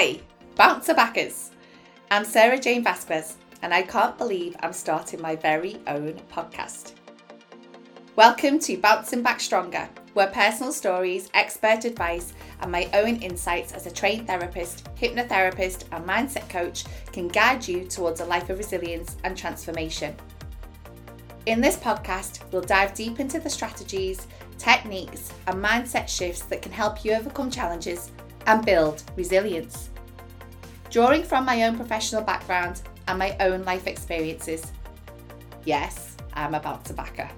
Hi, Bouncer Backers. I'm Sarah Jane Vasquez, and I can't believe I'm starting my very own podcast. Welcome to Bouncing Back Stronger, where personal stories, expert advice, and my own insights as a trained therapist, hypnotherapist, and mindset coach can guide you towards a life of resilience and transformation. In this podcast, we'll dive deep into the strategies, techniques, and mindset shifts that can help you overcome challenges and build resilience. Drawing from my own professional background and my own life experiences. Yes, I'm a bouncer backer.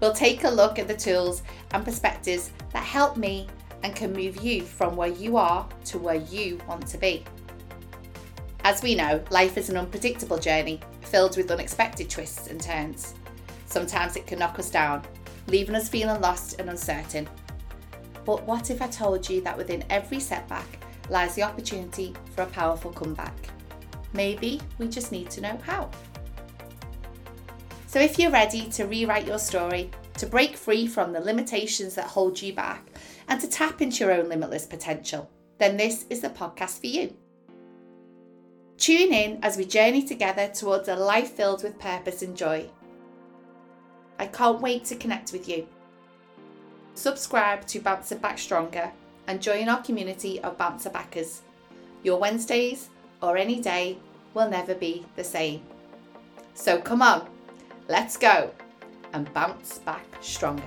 We'll take a look at the tools and perspectives that help me and can move you from where you are to where you want to be. As we know, life is an unpredictable journey filled with unexpected twists and turns. Sometimes it can knock us down, leaving us feeling lost and uncertain. But what if I told you that within every setback lies the opportunity for a powerful comeback? Maybe we just need to know how. So, if you're ready to rewrite your story, to break free from the limitations that hold you back, and to tap into your own limitless potential, then this is the podcast for you. Tune in as we journey together towards a life filled with purpose and joy. I can't wait to connect with you subscribe to Bouncer Back Stronger, and join our community of Bouncer Backers. Your Wednesdays or any day will never be the same. So come on, let's go and bounce back stronger.